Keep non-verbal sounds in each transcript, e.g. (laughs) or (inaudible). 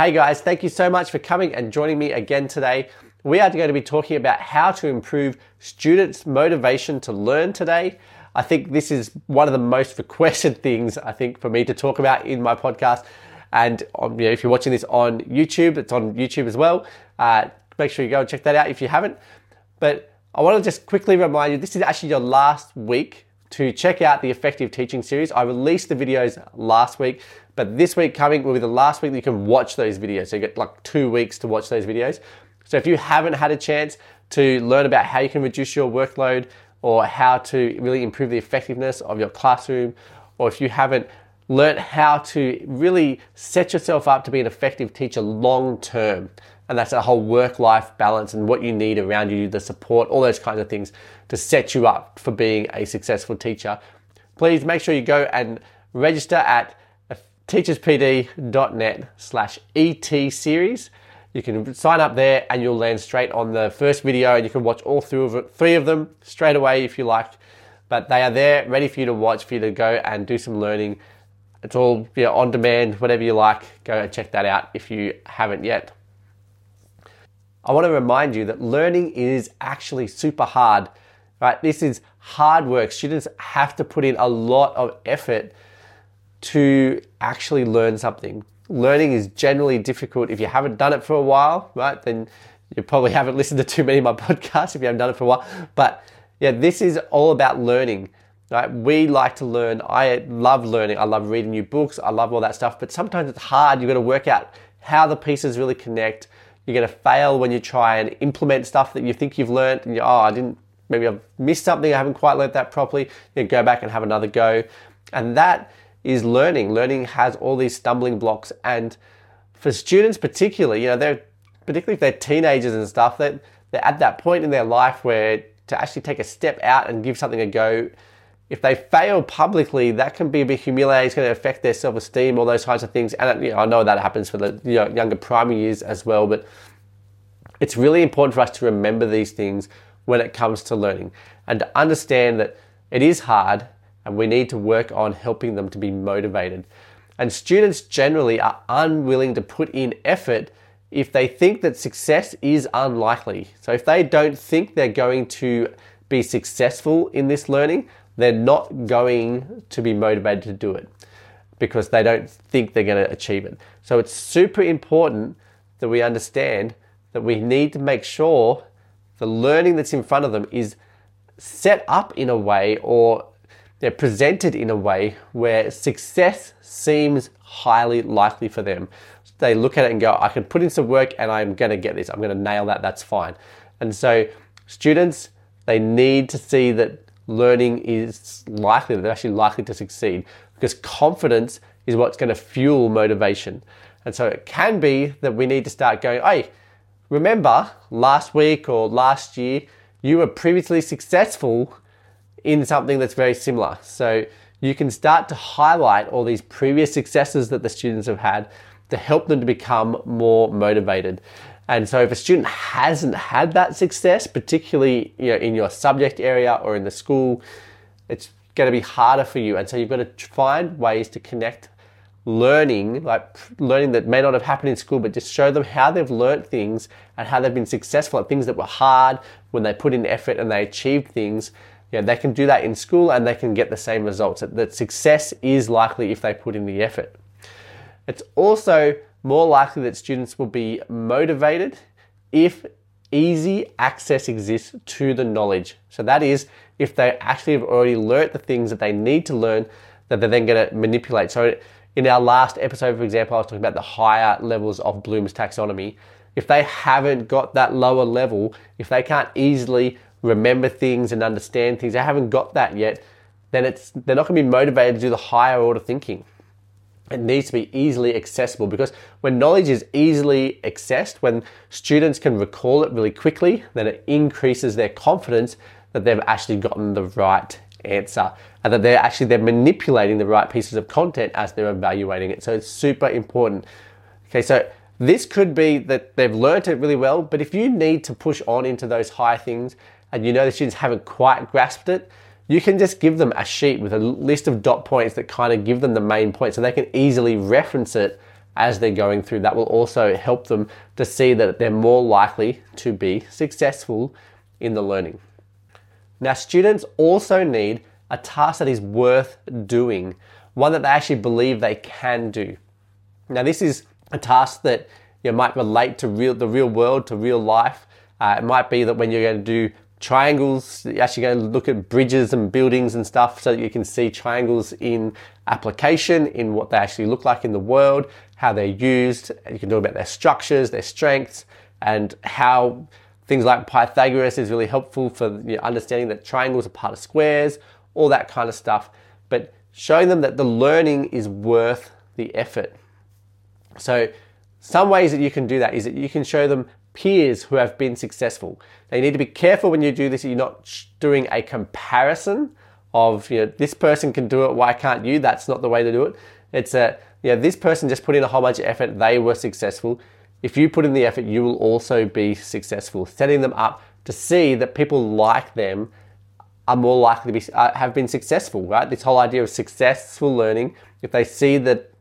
Hey guys, thank you so much for coming and joining me again today. We are going to be talking about how to improve students' motivation to learn today. I think this is one of the most requested (laughs) things I think for me to talk about in my podcast. And um, you know, if you're watching this on YouTube, it's on YouTube as well. Uh, make sure you go and check that out if you haven't. But I want to just quickly remind you this is actually your last week to check out the Effective Teaching series. I released the videos last week, but this week coming will be the last week that you can watch those videos. So you get like two weeks to watch those videos. So if you haven't had a chance to learn about how you can reduce your workload or how to really improve the effectiveness of your classroom, or if you haven't learned how to really set yourself up to be an effective teacher long term, and that's a whole work life balance and what you need around you, the support, all those kinds of things to set you up for being a successful teacher. Please make sure you go and register at teacherspd.net slash ET series. You can sign up there and you'll land straight on the first video and you can watch all three of, three of them straight away if you like. But they are there ready for you to watch, for you to go and do some learning. It's all you know, on demand, whatever you like. Go and check that out if you haven't yet. I want to remind you that learning is actually super hard. Right? This is hard work. Students have to put in a lot of effort to actually learn something. Learning is generally difficult if you haven't done it for a while, right? Then you probably (laughs) haven't listened to too many of my podcasts if you haven't done it for a while. But yeah, this is all about learning. Right? We like to learn. I love learning. I love reading new books. I love all that stuff. But sometimes it's hard. You've got to work out how the pieces really connect. You're going to fail when you try and implement stuff that you think you've learned and you, oh, I didn't, maybe I've missed something. I haven't quite learned that properly. You go back and have another go. And that is learning. Learning has all these stumbling blocks, and for students particularly, you know, they're particularly if they're teenagers and stuff, that they're, they're at that point in their life where to actually take a step out and give something a go. If they fail publicly, that can be a bit humiliating. It's going to affect their self-esteem, all those kinds of things. And you know, I know that happens for the you know, younger primary years as well. But it's really important for us to remember these things when it comes to learning and to understand that it is hard and we need to work on helping them to be motivated. And students generally are unwilling to put in effort if they think that success is unlikely. So if they don't think they're going to be successful in this learning, they're not going to be motivated to do it because they don't think they're going to achieve it. So it's super important that we understand that we need to make sure the learning that's in front of them is set up in a way or they're presented in a way where success seems highly likely for them. They look at it and go, I can put in some work and I'm going to get this. I'm going to nail that. That's fine. And so, students, they need to see that learning is likely, they're actually likely to succeed because confidence is what's going to fuel motivation. And so, it can be that we need to start going, hey, remember last week or last year, you were previously successful in something that's very similar. So you can start to highlight all these previous successes that the students have had to help them to become more motivated. And so if a student hasn't had that success, particularly you know, in your subject area or in the school, it's going to be harder for you. And so you've got to find ways to connect learning, like learning that may not have happened in school, but just show them how they've learned things and how they've been successful at things that were hard when they put in effort and they achieved things yeah, they can do that in school and they can get the same results. That success is likely if they put in the effort. It's also more likely that students will be motivated if easy access exists to the knowledge. So that is if they actually have already learnt the things that they need to learn that they're then going to manipulate. So in our last episode, for example, I was talking about the higher levels of Bloom's taxonomy. If they haven't got that lower level, if they can't easily remember things and understand things, they haven't got that yet, then it's they're not going to be motivated to do the higher order thinking. It needs to be easily accessible because when knowledge is easily accessed, when students can recall it really quickly, then it increases their confidence that they've actually gotten the right answer and that they're actually they're manipulating the right pieces of content as they're evaluating it. So it's super important. Okay, so this could be that they've learned it really well, but if you need to push on into those high things and you know the students haven't quite grasped it, you can just give them a sheet with a list of dot points that kind of give them the main point so they can easily reference it as they're going through. That will also help them to see that they're more likely to be successful in the learning. Now, students also need a task that is worth doing, one that they actually believe they can do. Now, this is a task that you know, might relate to real, the real world, to real life. Uh, it might be that when you're going to do triangles, you're actually to look at bridges and buildings and stuff so that you can see triangles in application, in what they actually look like in the world, how they're used. You can talk about their structures, their strengths, and how things like Pythagoras is really helpful for you know, understanding that triangles are part of squares, all that kind of stuff. But showing them that the learning is worth the effort. So, some ways that you can do that is that you can show them peers who have been successful. Now, you need to be careful when you do this, you're not doing a comparison of, you know, this person can do it, why can't you? That's not the way to do it. It's a, you know, this person just put in a whole bunch of effort, they were successful. If you put in the effort, you will also be successful. Setting them up to see that people like them are more likely to be uh, have been successful, right? This whole idea of successful learning, if they see that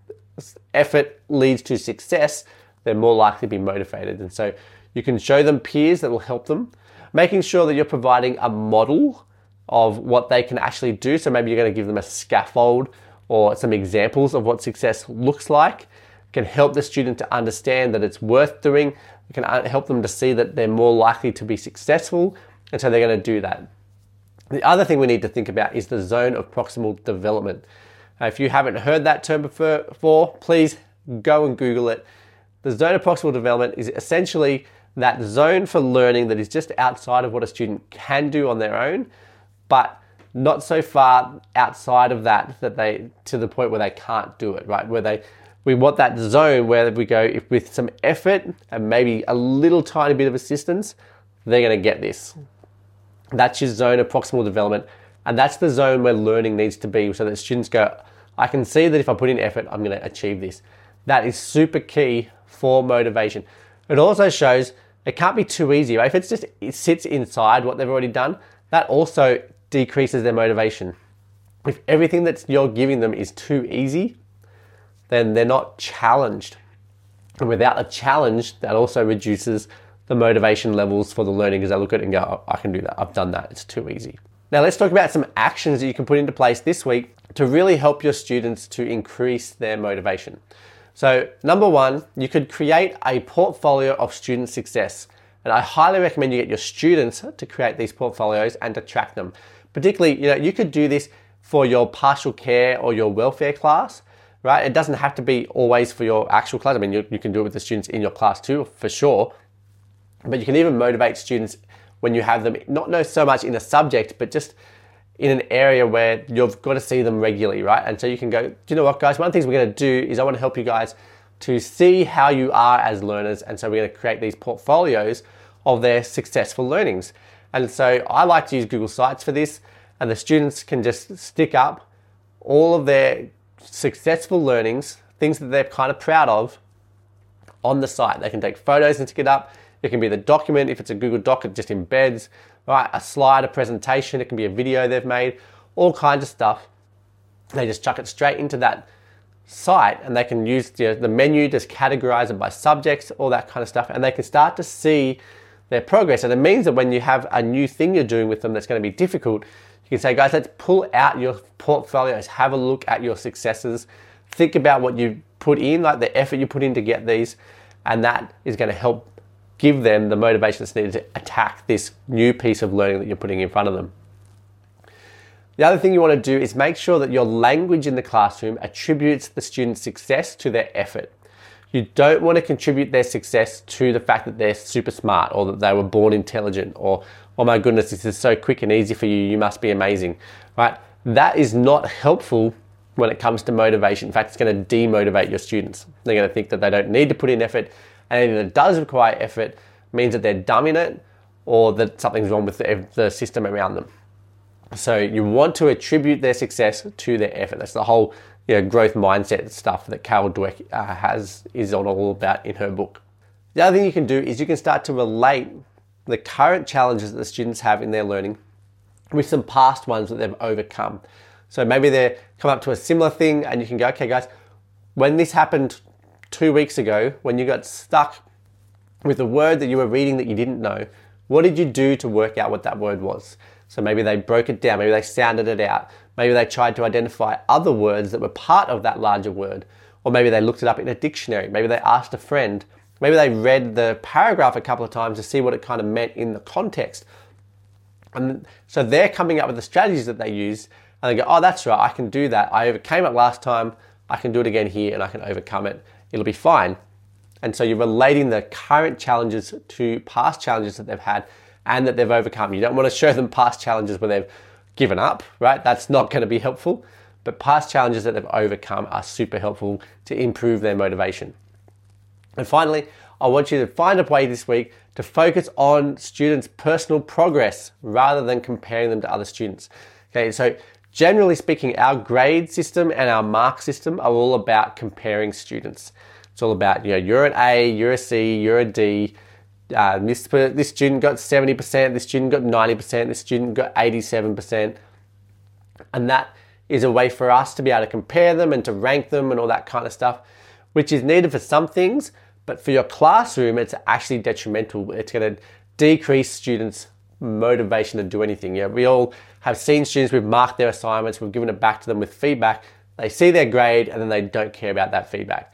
effort leads to success, they're more likely to be motivated. And so you can show them peers that will help them, making sure that you're providing a model of what they can actually do. So maybe you're going to give them a scaffold or some examples of what success looks like. can help the student to understand that it's worth doing. It can uh, help them to see that they're more likely to be successful, and so they're going to do that. The other thing we need to think about is the zone of proximal development. Uh, if you haven't heard that term before, please go and Google it. The zone of proximal development is essentially that zone for learning that is just outside of what a student can do on their own, but not so far outside of that that they to the point where they can't do it, right? Where they we want that zone where we go if with some effort and maybe a little tiny bit of assistance, they're going to get this. That's your zone of proximal development, and that's the zone where learning needs to be so that students go, I can see that if I put in effort, I'm going to achieve this. That is super key for motivation. It also shows it can't be too easy. Right? If it's just it sits inside what they've already done, that also decreases their motivation. If everything that you're giving them is too easy, then they're not challenged. And without a challenge, that also reduces the motivation levels for the learning because they look at it and go, oh, I can do that. I've done that. It's too easy. Now, let's talk about some actions that you can put into place this week to really help your students to increase their motivation. So, number one, you could create a portfolio of student success. And I highly recommend you get your students to create these portfolios and to track them. Particularly, you know, you could do this for your pastoral care or your welfare class, right? It doesn't have to be always for your actual class. I mean, you, you can do it with the students in your class too, for sure. But you can even motivate students when you have them, not know so much in a subject, but just in an area where you've got to see them regularly, right? And so you can go, do you know what, guys? One of the things we're going to do is I want to help you guys to see how you are as learners. And so we're going to create these portfolios of their successful learnings. And so I like to use Google Sites for this, and the students can just stick up all of their successful learnings, things that they're kind of proud of, on the site. They can take photos and stick it up. It can be the document. If it's a Google Doc, it just embeds, right? A slide, a presentation. It can be a video they've made, all kinds of stuff. They just chuck it straight into that site and they can use the, the menu, just categorize it by subjects, all that kind of stuff. And they can start to see their progress. And it means that when you have a new thing you're doing with them that's going to be difficult, you can say, guys, let's pull out your portfolios, have a look at your successes, think about what you put in, like the effort you put in to get these, and that is going to help give them the motivation that's needed to attack this new piece of learning that you're putting in front of them. The other thing you want to do is make sure that your language in the classroom attributes the student's success to their effort. You don't want to contribute their success to the fact that they're super smart or that they were born intelligent or, oh my goodness, this is so quick and easy for you, you must be amazing, right? That is not helpful when it comes to motivation. In fact, it's going to demotivate your students. They're going to think that they don't need to put in effort and anything that does require effort means that they're dumb in it or that something's wrong with the, the system around them. So you want to attribute their success to their effort. That's the whole you know, growth mindset stuff that Carol Dweck uh, has is all about in her book. The other thing you can do is you can start to relate the current challenges that the students have in their learning with some past ones that they've overcome. So maybe they come up to a similar thing and you can go, okay guys, when this happened two weeks ago when you got stuck with a word that you were reading that you didn't know, what did you do to work out what that word was? So maybe they broke it down, maybe they sounded it out, maybe they tried to identify other words that were part of that larger word, or maybe they looked it up in a dictionary, maybe they asked a friend, maybe they read the paragraph a couple of times to see what it kind of meant in the context. And so they're coming up with the strategies that they use, and they go, oh, that's right, I can do that. I overcame it last time, I can do it again here, and I can overcome it. It'll be fine. And so you're relating the current challenges to past challenges that they've had and that they've overcome. You don't want to show them past challenges where they've given up, right? That's not going to be helpful. But past challenges that they've overcome are super helpful to improve their motivation. And finally, I want you to find a way this week to focus on students' personal progress rather than comparing them to other students. Okay, so generally speaking, our grade system and our mark system are all about comparing students. It's all about, you know, you're an A, you're a C, you're a D. Uh, this, this student got 70%, this student got 90%, this student got 87%. And that is a way for us to be able to compare them and to rank them and all that kind of stuff, which is needed for some things, but for your classroom, it's actually detrimental. It's going to decrease students' motivation to do anything. Yeah, we all have seen students, we've marked their assignments, we've given it back to them with feedback. They see their grade and then they don't care about that feedback.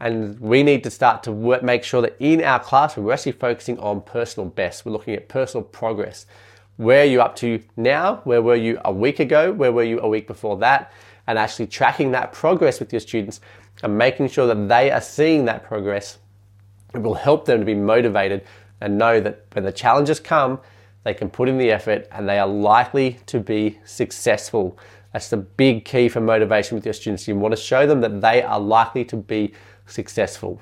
And we need to start to work, make sure that in our classroom, we're actually focusing on personal best. We're looking at personal progress. Where are you up to now? Where were you a week ago? Where were you a week before that? And actually tracking that progress with your students and making sure that they are seeing that progress. It will help them to be motivated and know that when the challenges come, they can put in the effort and they are likely to be successful. That's the big key for motivation with your students. You want to show them that they are likely to be successful.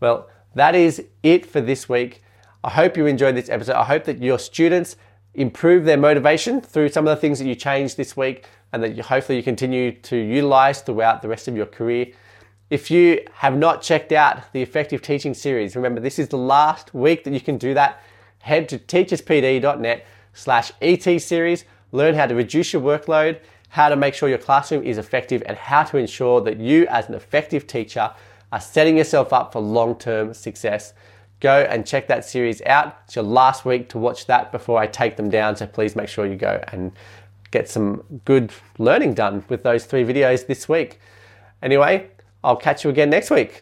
Well, that is it for this week. I hope you enjoyed this episode. I hope that your students improve their motivation through some of the things that you changed this week and that you, hopefully you continue to utilize throughout the rest of your career. If you have not checked out the Effective Teaching series, remember this is the last week that you can do that. Head to teacherspd.net slash ET series, learn how to reduce your workload how to make sure your classroom is effective, and how to ensure that you, as an effective teacher, are setting yourself up for long term success. Go and check that series out. It's your last week to watch that before I take them down, so please make sure you go and get some good learning done with those three videos this week. Anyway, I'll catch you again next week.